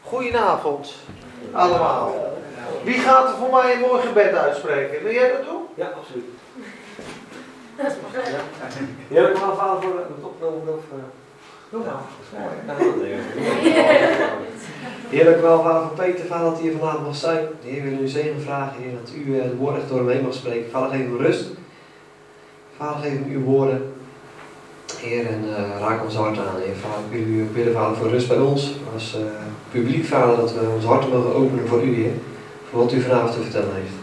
Goedenavond, allemaal. Wie gaat er voor mij een mooi gebed uitspreken? Wil jij dat doen? Ja, absoluut. Ja. Heerlijk maar vader voor het opnemen of... Uh... Doe maar. Heerlijk wel, vader van Peter, vader dat hier vanavond mag zijn. De Heer wil u zegen vragen, Heer, dat u uh, de woorden door hem heen mag spreken. Vader, geef hem rust. Vader, geef hem uw woorden. Heer, en uh, raak ons hart aan, Heer. Vader, ik wil u bidden, Vader, voor rust bij ons. Als uh, publiek, Vader, dat we ons hart mogen openen voor u, Heer. Voor wat u vanavond te vertellen heeft.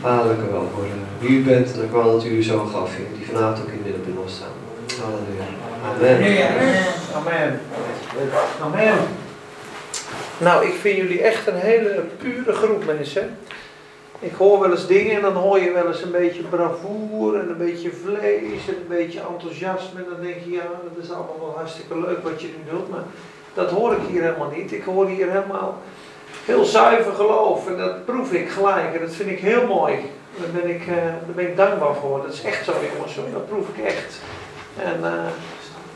Vader, dank u wel voor uh, wie u bent. En dank u wel dat u uw zoon gaf, Heer. Die vanavond ook in het midden bij ons staan. Halleluja. Amen. Amen. Amen. Nou, ik vind jullie echt een hele pure groep mensen. Ik hoor wel eens dingen en dan hoor je wel eens een beetje bravoure en een beetje vlees en een beetje enthousiasme. En dan denk je, ja, dat is allemaal wel hartstikke leuk wat je nu doet, maar dat hoor ik hier helemaal niet. Ik hoor hier helemaal heel zuiver geloof en dat proef ik gelijk en dat vind ik heel mooi. Daar ben ik, uh, daar ben ik dankbaar voor. Dat is echt zo jongens, dat proef ik echt. En uh,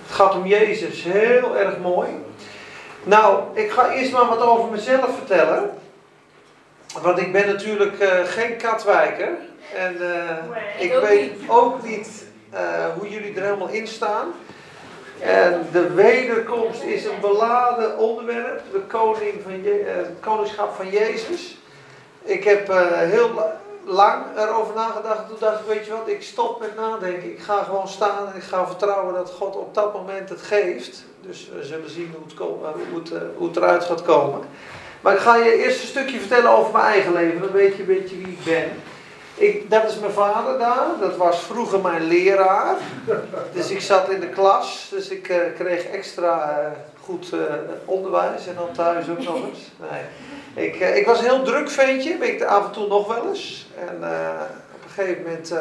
het gaat om Jezus, heel erg mooi. Nou, ik ga eerst maar wat over mezelf vertellen. Want ik ben natuurlijk uh, geen katwijker. En uh, ik weet ook niet uh, hoe jullie er helemaal in staan. En de wederkomst is een beladen onderwerp. De koning van Je het koningschap van Jezus. Ik heb heel lang erover nagedacht. Toen dacht ik, weet je wat, ik stop met nadenken. Ik ga gewoon staan en ik ga vertrouwen dat God op dat moment het geeft. Dus we zullen zien hoe het, hoe het, hoe het eruit gaat komen. Maar ik ga je eerst een stukje vertellen over mijn eigen leven. Dan weet je een beetje wie ik ben. Ik, dat is mijn vader daar. Dat was vroeger mijn leraar. Dus ik zat in de klas. Dus ik uh, kreeg extra uh, goed uh, onderwijs. En dan thuis ook nog eens. Ik, ik was een heel druk ventje. Ben ik af en toe nog wel eens. En op een gegeven moment...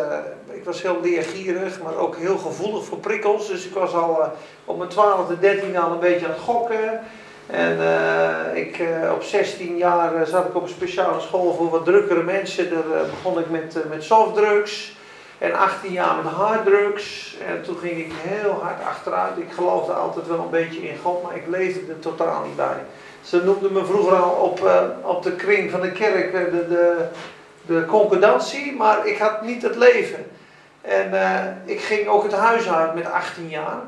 ik was heel leergierig. Maar ook heel gevoelig voor prikkels. Dus ik was al op mijn 12e, 13e al een beetje aan het gokken. En uh, ik, uh, op 16 jaar uh, zat ik op een speciale school voor wat drukkere mensen. Daar begon ik met, met softdrugs. En 18 jaar met harddrugs. En toen ging ik heel hard achteruit. Ik geloofde altijd wel een beetje in God, maar ik leefde er totaal niet bij. Ze noemden me vroeger al op, op de kring van de kerk de, de, de concordantie, maar ik had niet het leven. En ik ging ook het huis uit met 18 jaar.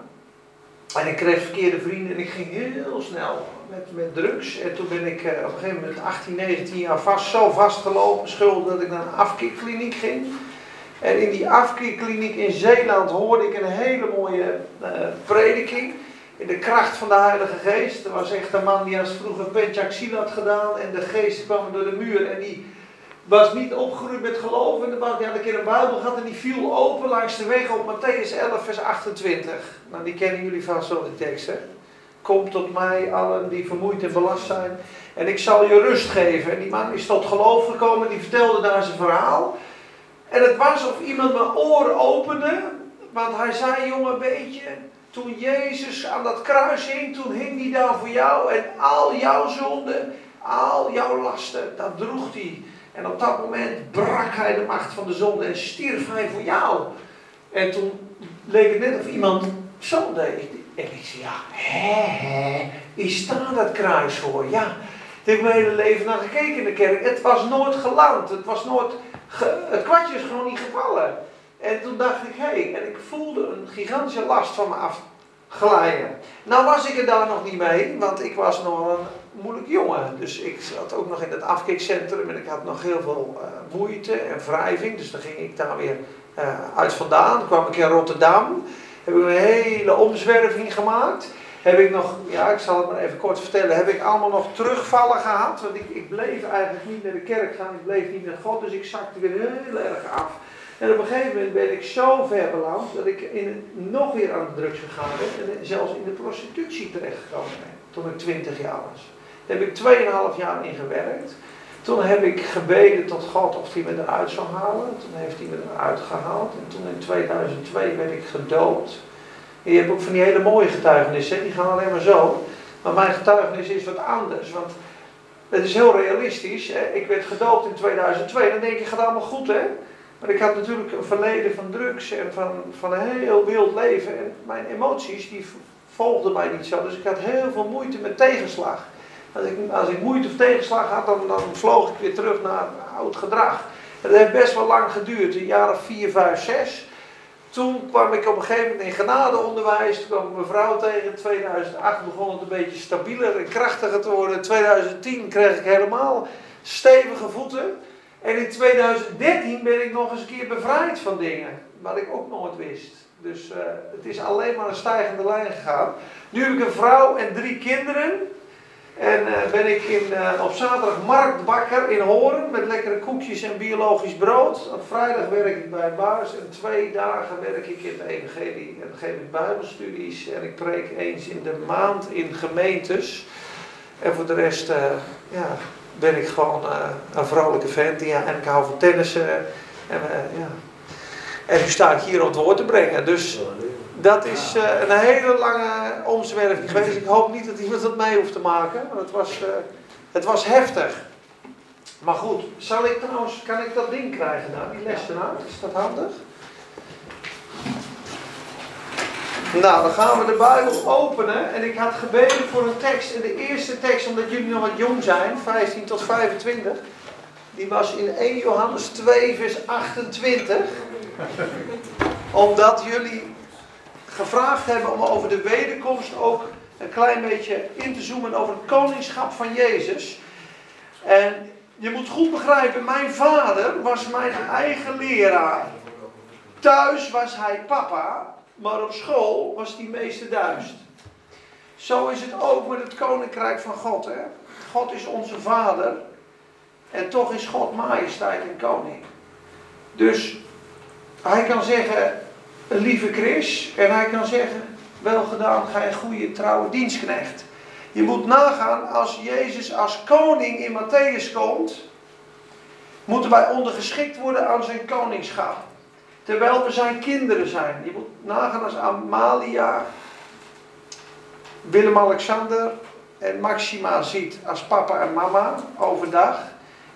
En ik kreeg verkeerde vrienden en ik ging heel snel met, met drugs. En toen ben ik uh, op een gegeven moment 18, 19 jaar vast, zo vastgelopen, schuldig, dat ik naar een afkeerkliniek ging. En in die afkeerkliniek in Zeeland hoorde ik een hele mooie uh, prediking. In de kracht van de Heilige Geest. Er was echt een man die als vroeger Penchaxil had gedaan. En de geest kwam door de muur. En die was niet opgegroeid met geloof. En die had een keer een Bijbel gehad en die viel open langs de weg op Matthäus 11, vers 28. Nou, die kennen jullie vast wel, de tekst, hè? Kom tot mij, allen die vermoeid en belast zijn. En ik zal je rust geven. En die man is tot geloof gekomen, die vertelde daar zijn verhaal. En het was of iemand mijn oren opende. Want hij zei, jongen, weet je, toen Jezus aan dat kruis hing, toen hing hij daar voor jou. En al jouw zonden, al jouw lasten, dat droeg hij. En op dat moment brak hij de macht van de zonde en stierf hij voor jou. En toen leek het net of iemand zo. En ik zei, ja, hè, hè, is daar dat kruis voor? Ja, daar heb ik mijn hele leven naar gekeken in de kerk. Het was nooit geland, het was nooit, het kwartje is gewoon niet gevallen. En toen dacht ik, hé, en ik voelde een gigantische last van me afglijden. Nou was ik er daar nog niet mee, want ik was nog een moeilijk jongen. Dus ik zat ook nog in het afkikcentrum en ik had nog heel veel uh, moeite en wrijving. Dus dan ging ik daar weer uh, uit vandaan. Toen kwam ik in Rotterdam. Heb ik een hele omzwerving gemaakt. Heb ik nog, ja ik zal het maar even kort vertellen, heb ik allemaal nog terugvallen gehad. Want ik, ik bleef eigenlijk niet naar de kerk gaan, ik bleef niet naar God. Dus ik zakte weer heel erg af. En op een gegeven moment ben ik zo ver beland dat ik in, nog weer aan de drugs gegaan ben. En zelfs in de prostitutie terechtgekomen ben. Toen ik 20 jaar was. Daar heb ik 2,5 jaar in gewerkt. Toen heb ik gebeden tot God of hij me eruit zou halen. Toen heeft hij me eruit gehaald. En toen in 2002 werd ik gedoopt. En je hebt ook van die hele mooie getuigenissen, die gaan alleen maar zo. Maar mijn getuigenis is wat anders. Want het is heel realistisch. Hè? Ik werd gedoopt in 2002. Dan denk je, gaat allemaal goed hè. Maar ik had natuurlijk een verleden van drugs en van, van een heel wild leven. En mijn emoties die volgde mij niet zo. Dus ik had heel veel moeite met tegenslag. Als ik, als ik moeite of tegenslag had, dan, dan vloog ik weer terug naar oud gedrag. Het heeft best wel lang geduurd, een jaar of vier, vijf, zes. Toen kwam ik op een gegeven moment in genadeonderwijs. Toen kwam ik mijn vrouw tegen. In 2008 begon het een beetje stabieler en krachtiger te worden. In 2010 kreeg ik helemaal stevige voeten. En in 2013 ben ik nog eens een keer bevrijd van dingen. Wat ik ook nooit wist. Dus uh, het is alleen maar een stijgende lijn gegaan. Nu heb ik een vrouw en drie kinderen. En uh, ben ik in, uh, op zaterdag marktbakker in Horen met lekkere koekjes en biologisch brood. Op vrijdag werk ik bij Baars en twee dagen werk ik in de evangelie en geef ik bijbelstudies. En ik preek eens in de maand in gemeentes. En voor de rest ja, ben ik gewoon een vrolijke vent. Ja, en ik hou van tennissen. En, ja. en nu sta ik hier om het woord te brengen. Dus dat is uh, een hele lange omzwerving geweest. Ik hoop niet dat iemand dat mee hoeft te maken. Maar het was, uh, het was heftig. Maar goed, zal ik trouwens, kan ik dat ding krijgen daar, die les eruit? Is dat handig? Nou, dan gaan we de Bijbel openen. En ik had gebeden voor een tekst. En de eerste tekst, omdat jullie nog wat jong zijn, 15 tot 25. Die was in 1 Johannes 2, vers 28. Omdat jullie gevraagd hebben om over de wederkomst ook een klein beetje in te zoomen over het koningschap van Jezus. En je moet goed begrijpen, mijn vader was mijn eigen leraar. Thuis was hij papa, maar op school was hij meester duist. Zo is het ook met het koninkrijk van God. Hè? God is onze vader en toch is God majesteit en koning. Dus hij kan zeggen, lieve Chris. En hij kan zeggen, wel gedaan, gij goede trouwe dienstknecht. Je moet nagaan, als Jezus als koning in Matthäus komt, moeten wij ondergeschikt worden aan zijn koningschap. Terwijl we zijn kinderen zijn. Je moet nagaan als Amalia, Willem-Alexander en Maxima ziet als papa en mama overdag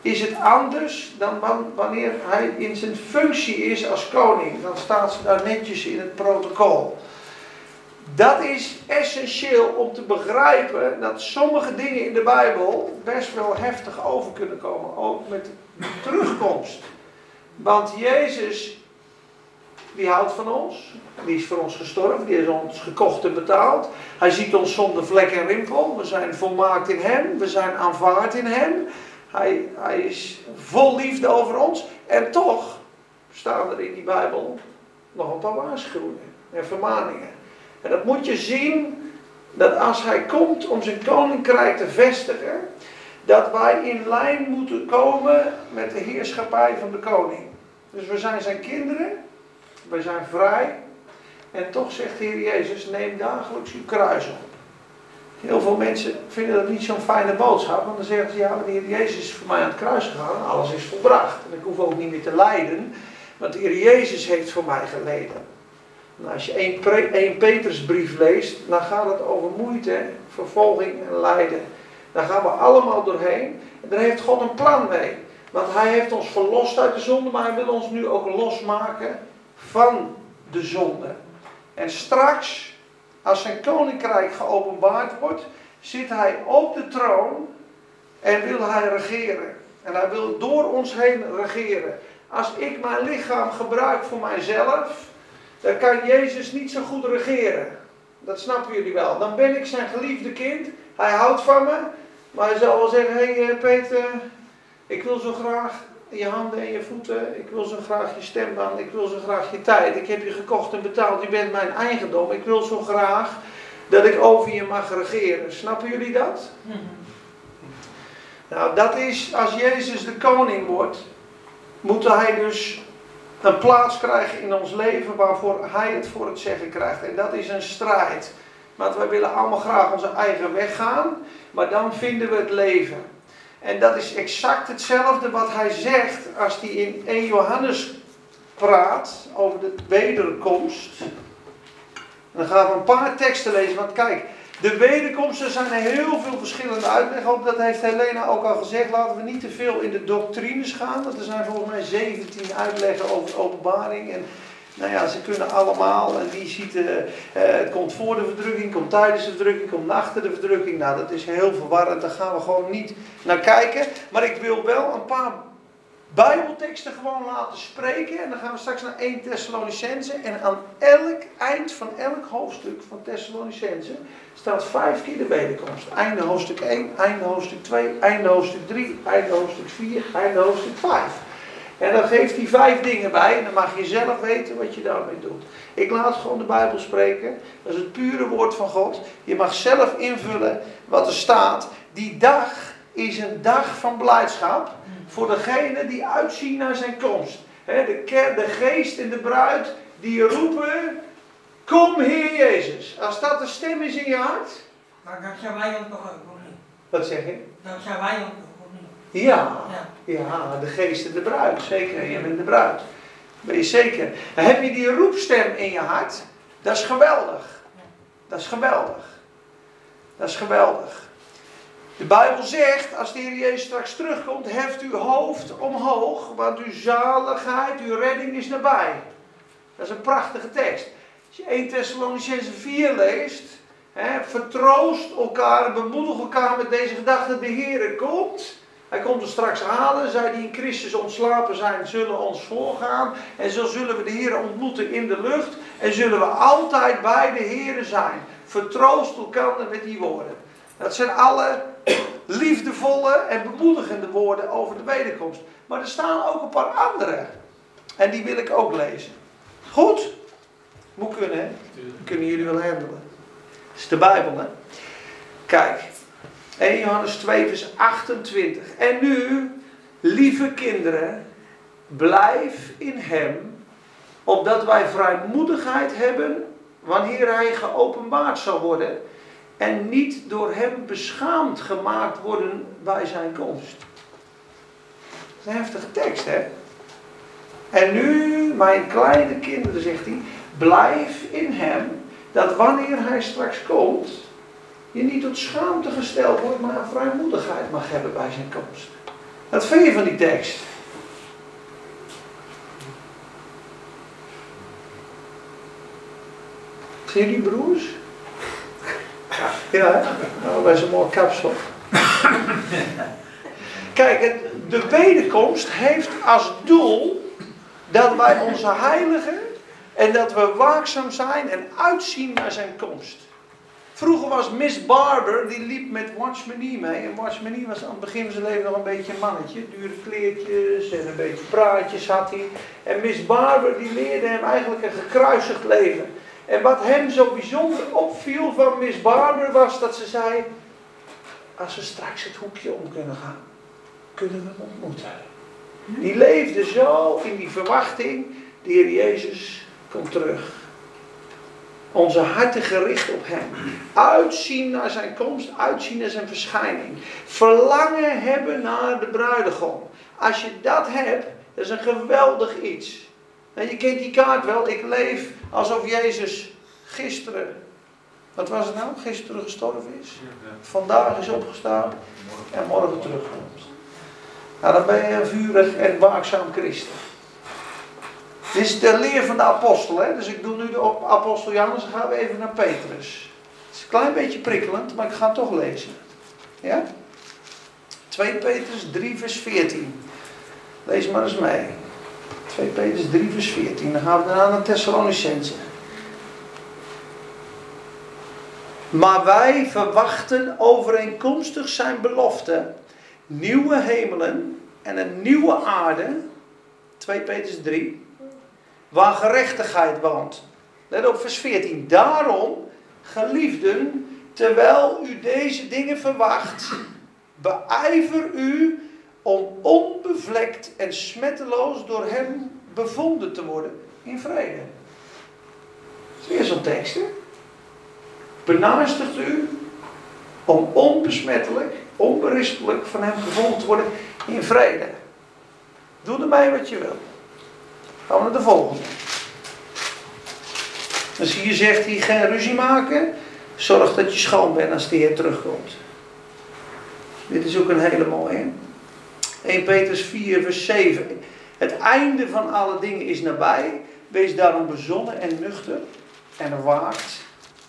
is het anders dan wanneer hij in zijn functie is als koning. Dan staat ze daar netjes in het protocol. Dat is essentieel om te begrijpen dat sommige dingen in de Bijbel best wel heftig over kunnen komen. Ook met terugkomst. Want Jezus, die houdt van ons. Die is voor ons gestorven. Die is ons gekocht en betaald. Hij ziet ons zonder vlek en rimpel. We zijn volmaakt in Hem. We zijn aanvaard in Hem. Hij, is vol liefde over ons. En toch staan er in die Bijbel nog een paar waarschuwingen en vermaningen. En dat moet je zien dat als hij komt om zijn koninkrijk te vestigen, dat wij in lijn moeten komen met de heerschappij van de koning. Dus we zijn zijn kinderen, we zijn vrij. En toch zegt de Heer Jezus: neem dagelijks uw kruis op. Heel veel mensen vinden dat niet zo'n fijne boodschap, want dan zeggen ze, ja, de Heer Jezus is voor mij aan het kruis gegaan alles is volbracht. En ik hoef ook niet meer te lijden, want de Heer Jezus heeft voor mij geleden. Als je 1, 1 Petersbrief leest, dan gaat het over moeite, vervolging en lijden. Daar gaan we allemaal doorheen. En daar heeft God een plan mee. Want hij heeft ons verlost uit de zonde, maar hij wil ons nu ook losmaken van de zonde. En straks als zijn koninkrijk geopenbaard wordt, zit hij op de troon en wil hij regeren. En hij wil door ons heen regeren. Als ik mijn lichaam gebruik voor mijzelf, dan kan Jezus niet zo goed regeren. Dat snappen jullie wel. Dan ben ik zijn geliefde kind. Hij houdt van me. Maar hij zal wel zeggen: Hé hey, eh, Peter, ik wil zo graag je handen en je voeten. Ik wil zo graag je stemband. Ik wil zo graag je tijd. Ik heb je gekocht en betaald. Je bent mijn eigendom. Ik wil zo graag dat ik over je mag regeren. Snappen jullie dat? Nou, dat is als Jezus de koning wordt, moet hij dus een plaats krijgen in ons leven waarvoor hij het voor het zeggen krijgt. En dat is een strijd. Want wij willen allemaal graag onze eigen weg gaan, maar dan vinden we het leven. En dat is exact hetzelfde wat hij zegt als hij in 1 Johannes praat over de wederkomst. Dan gaan we een paar teksten lezen, want kijk, de wederkomst, er zijn heel veel verschillende uitleggen op. Dat heeft Helena ook al gezegd. Laten we niet te veel in de doctrines gaan. Want er zijn volgens mij 17 uitleggen over openbaring. En Nou ja, ze kunnen allemaal. En die ziet, uh, het komt voor de verdrukking, komt tijdens de verdrukking, komt achter de verdrukking. Nou, dat is heel verwarrend. Daar gaan we gewoon niet naar kijken. Maar ik wil wel een paar Bijbelteksten gewoon laten spreken. En dan gaan we straks naar 1 Thessalonicense. En aan elk eind van elk hoofdstuk van Thessalonicense staat vijf keer de wederkomst. Einde hoofdstuk 1, einde hoofdstuk 2, einde hoofdstuk 3, einde hoofdstuk 4, einde hoofdstuk 5. En dan geeft hij vijf dingen bij en dan mag je zelf weten wat je daarmee doet. Ik laat gewoon de Bijbel spreken. Dat is het pure woord van God. Je mag zelf invullen wat er staat. Die dag is een dag van blijdschap voor degene die uitzien naar zijn komst. de, de geest en de bruid die roepen, kom Heer Jezus. Als dat de stem is in je hart. Maar dat zijn wij ook nog. Wat zeg je? Dat zijn wij ook nog. Ja, ja, de geest en de bruid. Zeker, je bent de bruid. Ben je zeker. Dan heb je die roepstem in je hart. Dat is geweldig. Dat is geweldig. Dat is geweldig. De Bijbel zegt, als de Heer Jezus straks terugkomt, heft uw hoofd omhoog, want uw zaligheid, uw redding is nabij. Dat is een prachtige tekst. Als je 1 Thessalonicense 4 leest, hè, vertroost elkaar bemoedig elkaar met deze gedachte, de Heer komt. Hij komt er straks halen. Zij die in Christus ontslapen zijn, zullen ons voorgaan. En zo zullen we de Heer ontmoeten in de lucht. En zullen we altijd bij de Heer zijn. Vertroost elkaar met die woorden. Dat zijn alle liefdevolle en bemoedigende woorden over de wederkomst. Maar er staan ook een paar andere. En die wil ik ook lezen. Goed? Moet kunnen, hè? Kunnen jullie wel handelen. Dat is de Bijbel, hè? Kijk. 1 Johannes 2, vers 28. En nu, lieve kinderen, blijf in hem, opdat wij vrijmoedigheid hebben wanneer hij geopenbaard zal worden en niet door hem beschaamd gemaakt worden bij zijn komst. Heftige tekst, hè? En nu, mijn kleine kinderen, zegt hij, blijf in hem, dat wanneer hij straks komt, je niet tot schaamte gesteld wordt, maar vrijmoedigheid mag hebben bij zijn komst. Wat vind je van die tekst? Zie je die broers? Ja, nou, bij zo'n mooi kapsel. Kijk, de wederkomst heeft als doel dat wij onze heiligen en dat we waakzaam zijn en uitzien naar zijn komst. Vroeger was Miss Barber, die liep met Watchman mee. En Watchman was aan het begin van zijn leven nog een beetje een mannetje. Dure kleertjes en een beetje praatjes had hij. En Miss Barber, die leerde hem eigenlijk een gekruisigd leven. En wat hem zo bijzonder opviel van Miss Barber was dat ze zei: Als we straks het hoekje om kunnen gaan, kunnen we hem ontmoeten. Die leefde zo in die verwachting: de Heer Jezus komt terug. Onze harten gericht op Hem. Uitzien naar Zijn komst, uitzien naar Zijn verschijning. Verlangen hebben naar de bruidegom. Als je dat hebt, dat is een geweldig iets. En je kent die kaart wel. Ik leef alsof Jezus gisteren, wat was het nou? Gisteren gestorven is. Vandaag is opgestaan en morgen terugkomt. Nou, dan ben je een vurig en waakzaam christen. Dit is de leer van de apostel. Hè? Dus ik doe nu de apostel Johannes, dan gaan we even naar Petrus. Het is een klein beetje prikkelend, maar ik ga het toch lezen. Ja? 2 Petrus 3 vers 14. Lees maar eens mee. 2 Petrus 3 vers 14. Dan gaan we daarna naar Thessalonicense. Maar wij verwachten overeenkomstig zijn belofte nieuwe hemelen en een nieuwe aarde. 2 Petrus 3. Waar gerechtigheid woont. Let op vers 14. Daarom, geliefden, terwijl u deze dingen verwacht, beijver u om onbevlekt en smetteloos door hem bevonden te worden in vrede. Dat is weer zo'n tekst, hè? Benaastigt u om onbesmettelijk, onberispelijk van hem gevonden te worden in vrede. Doe ermee wat je wil. Gaan naar de volgende. Dus hier zegt hij geen ruzie maken. Zorg dat je schoon bent als de Heer terugkomt. Dit is ook een hele mooie. 1 Petrus 4, vers 7. Het einde van alle dingen is nabij. Wees daarom bezonnen en nuchter en waakt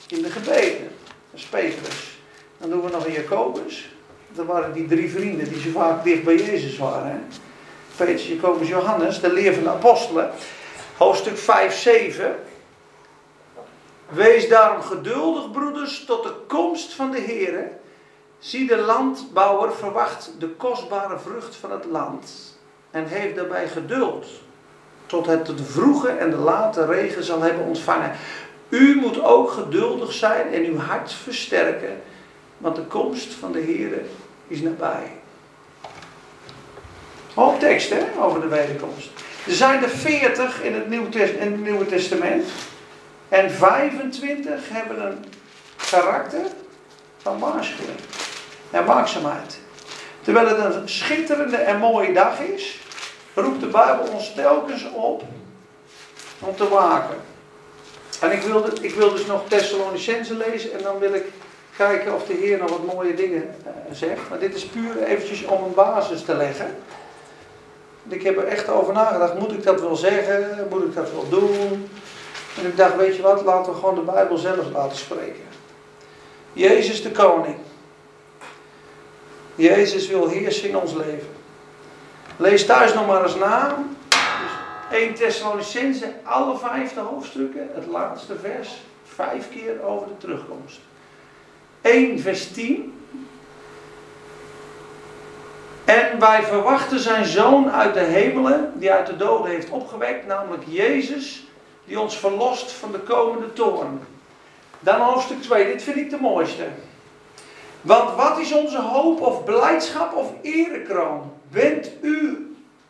in de gebeden. Dat is Petrus. Dan doen we nog een Jacobus. Dat waren die drie vrienden die zo vaak dicht bij Jezus waren. Hè? Petrus, Jacobus, Johannes, de leer van de apostelen. Hoofdstuk 5, 7. Wees daarom geduldig, broeders, tot de komst van de Heer. Zie de landbouwer verwacht de kostbare vrucht van het land en heeft daarbij geduld tot het de vroege en de late regen zal hebben ontvangen. U moet ook geduldig zijn en uw hart versterken, want de komst van de Heer is nabij. Hoop tekst hè, over de wederkomst. Er zijn er 40 in het, Nieuwe Testament. En 25 hebben een karakter van waarschuwing en waakzaamheid. Terwijl het een schitterende en mooie dag is, roept de Bijbel ons telkens op om te waken. En ik wil, ik wil dus nog Thessalonicense lezen en dan wil ik kijken of de Heer nog wat mooie dingen uh, zegt. Maar dit is puur eventjes om een basis te leggen. Ik heb er echt over nagedacht, moet ik dat wel zeggen, moet ik dat wel doen? En ik dacht, weet je wat, laten we gewoon de Bijbel zelf laten spreken. Jezus de koning. Jezus wil heersen in ons leven. Lees thuis nog maar eens na. Dus 1 Thessalonicense, alle vijfde hoofdstukken, het laatste vers, vijf keer over de terugkomst. 1 vers 10. En wij verwachten zijn zoon uit de hemelen, die uit de doden heeft opgewekt, namelijk Jezus, die ons verlost van de komende toorn. Dan hoofdstuk 2, dit vind ik de mooiste. Want wat is onze hoop of blijdschap of erekroon? Bent u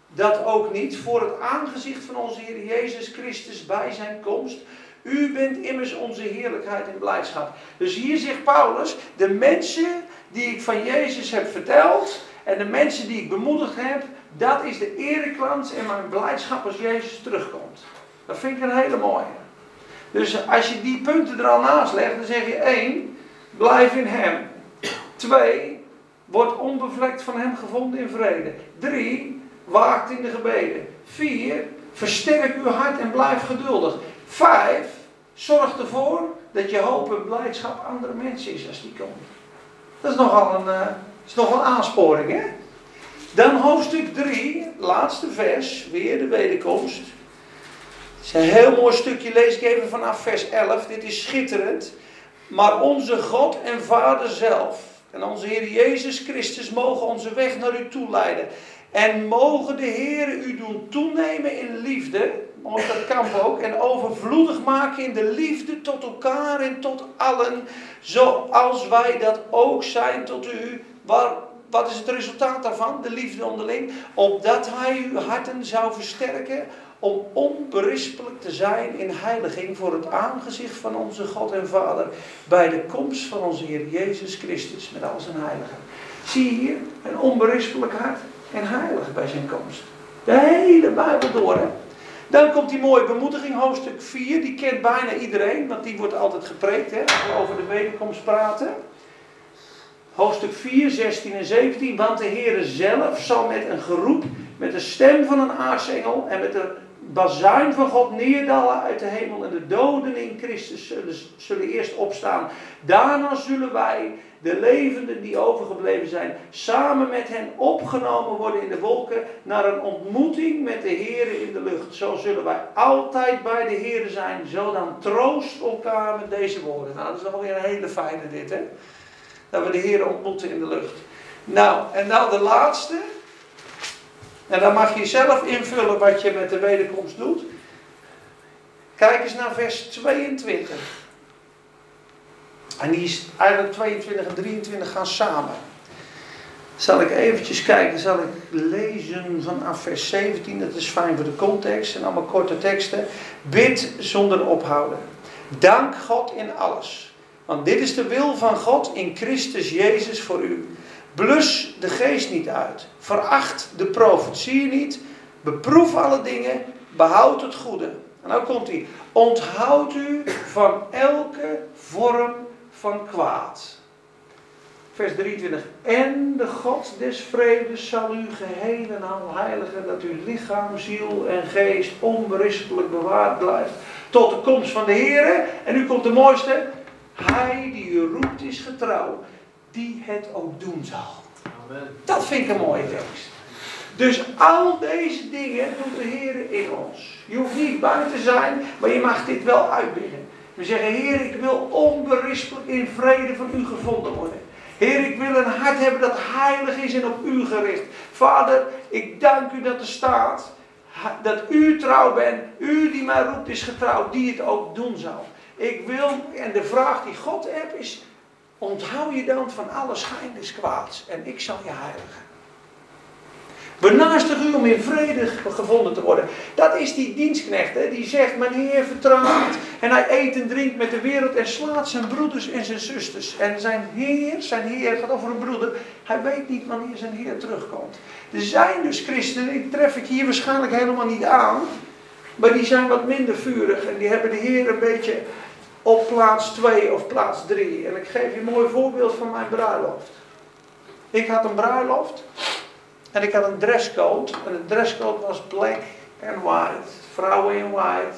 dat ook niet voor het aangezicht van onze Heer Jezus Christus bij zijn komst? U bent immers onze heerlijkheid en blijdschap. Dus hier zegt Paulus: de mensen die ik van Jezus heb verteld en de mensen die ik bemoedigd heb, dat is de erekrans en mijn blijdschap als Jezus terugkomt. Dat vind ik een hele mooie. Dus als je die punten er al naast legt, dan zeg je één, blijf in Hem. Twee, wordt onbevlekt van hem gevonden in vrede. Drie, waakt in de gebeden. Vier, versterk uw hart en blijf geduldig. Vijf, zorg ervoor dat je hoop en blijdschap andere mensen is als die komen. Dat is nogal een, uh, is nogal een aansporing, hè? Dan hoofdstuk 3, laatste vers, weer de wederkomst. Het is een heel mooi stukje, lees ik even vanaf vers 11. Dit is schitterend. Maar onze God en Vader zelf en onze Heer Jezus Christus mogen onze weg naar u toe leiden. En mogen de Heer u doen toenemen in liefde. Mooi dat kamp ook. En overvloedig maken in de liefde tot elkaar en tot allen. Zoals wij dat ook zijn tot u. Wat is het resultaat daarvan? De liefde onderling. Opdat hij uw harten zou versterken om onberispelijk te zijn in heiliging voor het aangezicht van onze God en Vader bij de komst van onze Heer Jezus Christus met al zijn heiligen. Zie hier een onberispelijk hart en heilig bij zijn komst. De hele Bijbel door. Hè? Dan komt die mooie bemoediging, hoofdstuk 4. Die kent bijna iedereen, want die wordt altijd gepreekt hè, als we over de wederkomst praten. Hoofdstuk 4, 16 en 17. Want de Heer zelf zal met een geroep, met de stem van een aartsengel en met de bazuin van God neerdalen uit de hemel en de doden in Christus zullen, zullen eerst opstaan. Daarna zullen wij, de levenden die overgebleven zijn, samen met hen opgenomen worden in de wolken naar een ontmoeting met de Heer in de lucht. Zo zullen wij altijd bij de Heer zijn. Zo dan troost elkaar met deze woorden. Nou, dat is alweer een hele fijne dit, hè? Dat we de Heer ontmoeten in de lucht. Nou, en nou de laatste. En dan mag je zelf invullen wat je met de wederkomst doet. Kijk eens naar vers 22. En die is eigenlijk 22 en 23 gaan samen. Zal ik eventjes kijken, zal ik lezen vanaf vers 17, dat is fijn voor de context en allemaal korte teksten. Bid zonder ophouden. Dank God in alles. Want dit is de wil van God in Christus Jezus voor u. Blus de geest niet uit. Veracht de profetie niet. Beproef alle dingen. Behoud het goede. En nou komt hij. Onthoud u van elke vorm van kwaad. vers 23. En de God des vredes zal u geheel en al heiligen, dat uw lichaam, ziel en geest onberispelijk bewaard blijft. Tot de komst van de Heer. En nu komt de mooiste. Hij die u roept is getrouw, die het ook doen zal. Amen. Dat vind ik een mooie tekst. Dus al deze dingen doet de Heer in ons. Je hoeft niet bang te zijn, maar je mag dit wel uitbidden. We zeggen, Heer, ik wil onberispelijk in vrede van u gevonden worden. Heer, ik wil een hart hebben dat heilig is en op u gericht. Vader, ik dank u dat er staat dat u trouw bent. U die mij roept is getrouwd, die het ook doen zal. Ik wil, en de vraag die God heeft is, onthoud je dan van alle schijn kwaads en ik zal je heiligen. Benaastig u om in vrede gevonden te worden. Dat is die dienstknecht hè, die zegt, mijn Heer vertrouwt. En hij eet en drinkt met de wereld en slaat zijn broeders en zijn zusters. En zijn Heer, zijn Heer gaat over een broeder. Hij weet niet wanneer zijn Heer terugkomt. Er zijn dus christenen, die tref ik hier waarschijnlijk helemaal niet aan. Maar die zijn wat minder vurig en die hebben de Heer een beetje op plaats 2 of plaats 3. En ik geef je een mooi voorbeeld van mijn bruiloft. Ik had een bruiloft. En ik had een dresscode. En de dresscode was black and white. Vrouwen in white,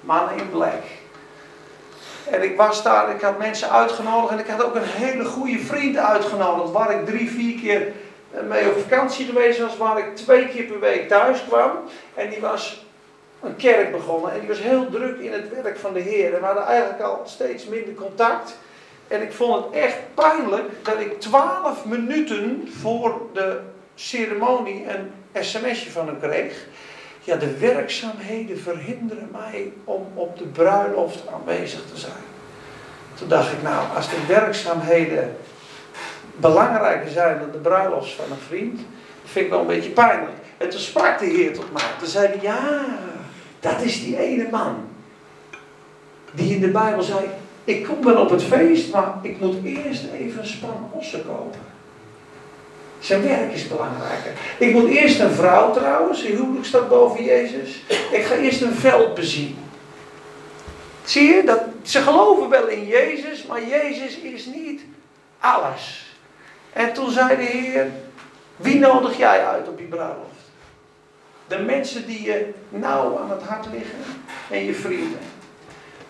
mannen in black. En ik was daar, ik had mensen uitgenodigd en ik had ook een hele goede vriend uitgenodigd. Waar ik drie, vier keer mee op vakantie geweest was. Waar ik twee keer per week thuis kwam. En die was een kerk begonnen. En die was heel druk in het werk van de Heer. En we hadden eigenlijk al steeds minder contact. En ik vond het echt pijnlijk dat ik twaalf minuten voor de ceremonie een sms'je van hem kreeg. Ja, de werkzaamheden verhinderen mij om op de bruiloft aanwezig te zijn. Toen dacht ik, nou, als de werkzaamheden belangrijker zijn dan de bruiloft van een vriend, vind ik wel een beetje pijnlijk. En toen sprak de Heer tot mij. Toen zei hij, ja, dat is die ene man. Die in de Bijbel zei, ik kom wel op het feest, maar ik moet eerst even een span ossen kopen. Zijn werk is belangrijker. Ik moet eerst een vrouw trouwen, zijn huwelijk staat boven Jezus. Ik ga eerst een veld bezien. Zie je, dat, ze geloven wel in Jezus, maar Jezus is niet alles. En toen zei de Heer, wie nodig jij uit op die bruiloft? De mensen die je nauw aan het hart liggen en je vrienden.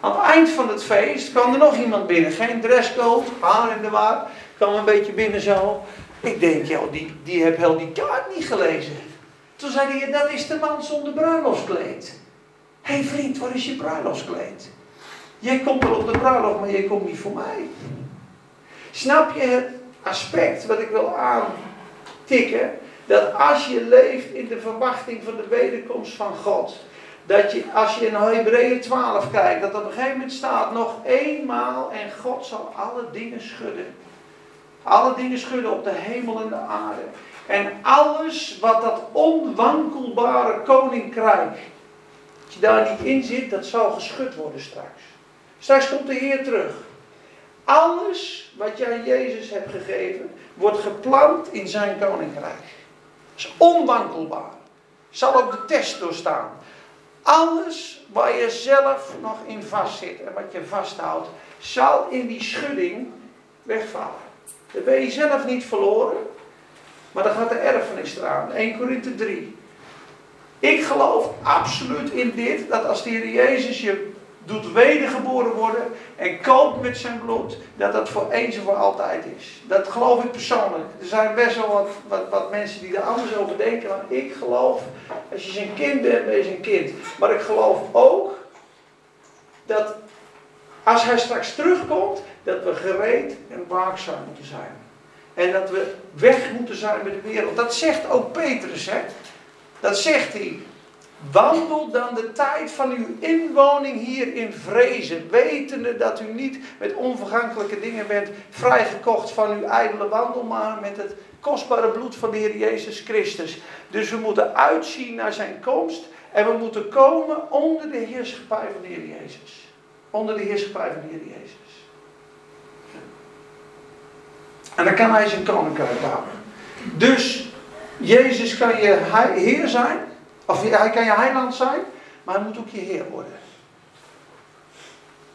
Aan het eind van het feest kwam er nog iemand binnen. Geen dresscode, haar in de war. Kwam een beetje binnen zo. Ik denk, ja, die, die heeft heel die kaart niet gelezen. Toen zei hij, dat is de man zonder bruiloftskleed. Hé hey vriend, waar is je bruiloftskleed? Jij komt wel op de bruiloft, maar jij komt niet voor mij. Snap je het aspect wat ik wil aantikken? Dat als je leeft in de verwachting van de wederkomst van God. Dat je, als je in Hebreeën 12 kijkt, dat op een gegeven moment staat nog eenmaal en God zal alle dingen schudden. Alle dingen schudden op de hemel en de aarde. En alles wat dat onwankelbare koninkrijk, als je daar niet in zit, dat zal geschud worden straks. Straks komt de Heer terug. Alles wat aan Jezus hebt gegeven, wordt geplant in zijn koninkrijk. Is onwankelbaar. Zal ook de test doorstaan. Alles waar je zelf nog in vastzit en wat je vasthoudt, zal in die schudding wegvallen. Dan ben je zelf niet verloren. Maar dan gaat de erfenis eraan. 1 Korinthe 3. Ik geloof absoluut in dit. Dat als Heer Jezus je doet wedergeboren worden. En koopt met zijn bloed. Dat dat voor eens en voor altijd is. Dat geloof ik persoonlijk. Er zijn best wel wat, wat, wat mensen die er anders over denken. Maar ik geloof. Als je zijn kind bent, ben je zijn kind. Maar ik geloof ook. Dat als hij straks terugkomt, dat we gereed en waakzaam moeten zijn. En dat we weg moeten zijn met de wereld. Dat zegt ook Petrus, hè? Dat zegt hij. Wandel dan de tijd van uw inwoning hier in vrezen, wetende dat u niet met onvergankelijke dingen bent vrijgekocht van uw ijdele wandel, maar met het kostbare bloed van de Heer Jezus Christus. Dus we moeten uitzien naar zijn komst en we moeten komen onder de heerschappij van de Heer Jezus. Onder de heerschappij van de Heer Jezus. En dan kan hij zijn koninkrijk bouwen. Dus Jezus kan je Heer zijn. Of hij kan je heiland zijn. Maar hij moet ook je Heer worden.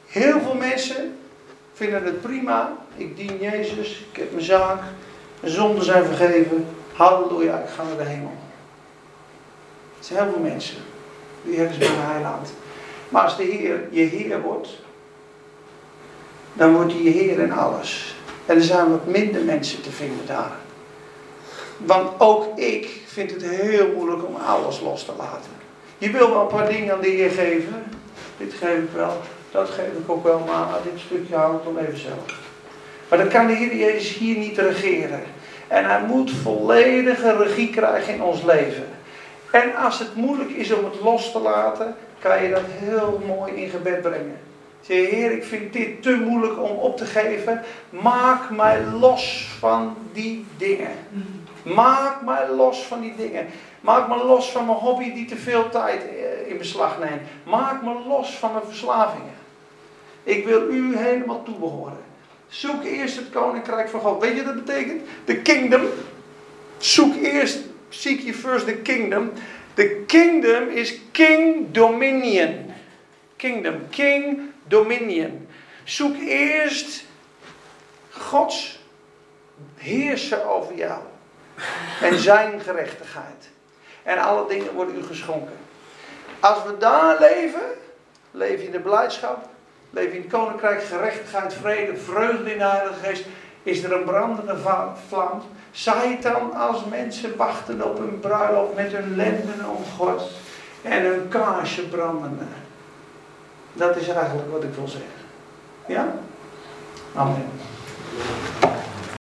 Heel veel mensen vinden het prima. Ik dien Jezus, ik heb mijn zaak, mijn zonden zijn vergeven. Halleluja, ik ga naar de hemel. Het zijn heel veel mensen. De Heer is mijn heiland. Maar als de Heer je Heer wordt, dan wordt hij je Heer in alles. En er zijn wat minder mensen te vinden daar. Want ook ik vind het heel moeilijk om alles los te laten. Je wil wel een paar dingen aan de Heer geven. Dit geef ik wel, dat geef ik ook wel, maar dit stukje hou ik dan even zelf. Maar dan kan de Heer Jezus hier niet regeren. En hij moet volledige regie krijgen in ons leven. En als het moeilijk is om het los te laten, kan je dat heel mooi in gebed brengen. Zeg, Heer, ik vind dit te moeilijk om op te geven. Maak mij los van die dingen. Maak mij los van die dingen. Maak me los van mijn hobby die te veel tijd eh, in beslag neemt. Maak me los van mijn verslavingen. Ik wil u helemaal toebehoren. Zoek eerst het koninkrijk van God. Weet je wat dat betekent? De kingdom. Zoek eerst, seek je first the kingdom. The kingdom is king dominion. Kingdom, king dominion. Zoek eerst Gods heersen over jou. En zijn gerechtigheid. En alle dingen worden u geschonken. Als we daar leven, leef je in de blijdschap, leef je in het koninkrijk, gerechtigheid, vrede, vreugde in de Heilige Geest, is er een brandende vlam. dan als mensen wachten op een bruiloft met hun lenden om God en hun kaarsje brandende. Dat is eigenlijk wat ik wil zeggen. Ja? Amen.